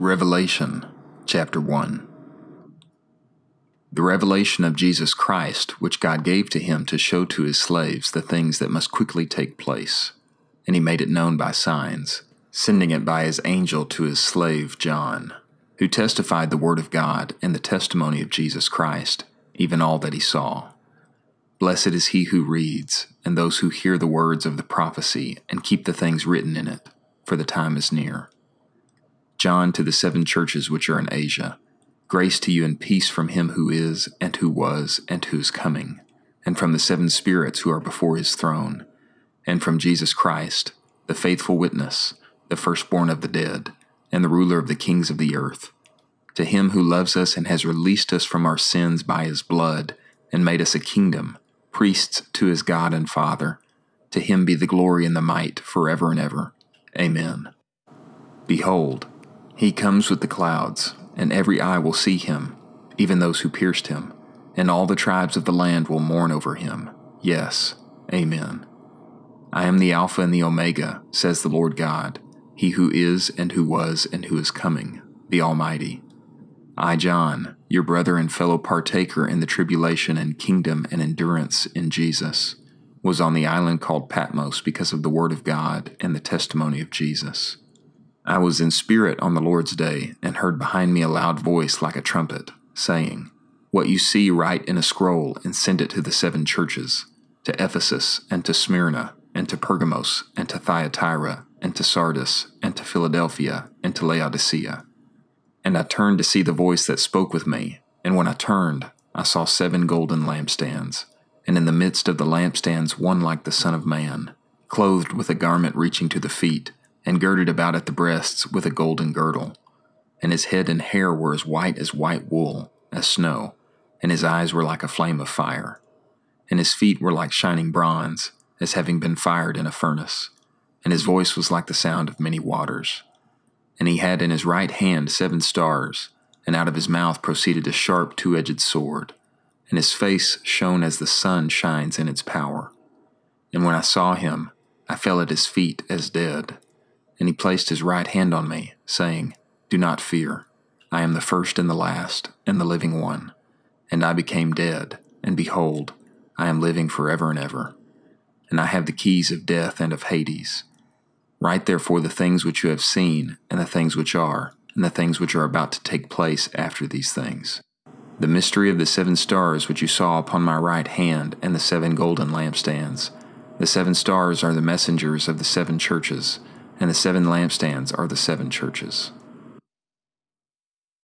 Revelation, chapter 1. The revelation of Jesus Christ, which God gave to him to show to his slaves the things that must quickly take place. And he made it known by signs, sending it by his angel to his slave John, who testified the word of God and the testimony of Jesus Christ, even all that he saw. Blessed is he who reads, and those who hear the words of the prophecy and keep the things written in it, for the time is near. John to the seven churches which are in Asia. Grace to you and peace from him who is, and who was, and who is coming, and from the seven spirits who are before his throne, and from Jesus Christ, the faithful witness, the firstborn of the dead, and the ruler of the kings of the earth. To him who loves us and has released us from our sins by his blood, and made us a kingdom, priests to his God and Father, to him be the glory and the might forever and ever. Amen. Behold, he comes with the clouds and every eye will see him, even those who pierced him, and all the tribes of the land will mourn over him. Yes, Amen. I am the Alpha and the Omega, says the Lord God, He who is, and who was, and who is coming, the Almighty. I, John, your brother and fellow partaker in the tribulation and kingdom and endurance in Jesus, was on the island called Patmos because of the Word of God and the testimony of Jesus. I was in spirit on the Lord's day, and heard behind me a loud voice like a trumpet, saying, What you see, write in a scroll, and send it to the seven churches to Ephesus, and to Smyrna, and to Pergamos, and to Thyatira, and to Sardis, and to Philadelphia, and to Laodicea. And I turned to see the voice that spoke with me, and when I turned, I saw seven golden lampstands, and in the midst of the lampstands one like the Son of Man, clothed with a garment reaching to the feet and girded about at the breasts with a golden girdle. And his head and hair were as white as white wool, as snow, and his eyes were like a flame of fire. And his feet were like shining bronze, as having been fired in a furnace. And his voice was like the sound of many waters. And he had in his right hand seven stars, and out of his mouth proceeded a sharp two edged sword. And his face shone as the sun shines in its power. And when I saw him, I fell at his feet as dead. And he placed his right hand on me, saying, Do not fear. I am the first and the last, and the living one. And I became dead, and behold, I am living forever and ever. And I have the keys of death and of Hades. Write therefore the things which you have seen, and the things which are, and the things which are about to take place after these things. The mystery of the seven stars which you saw upon my right hand, and the seven golden lampstands. The seven stars are the messengers of the seven churches and the seven lampstands are the seven churches.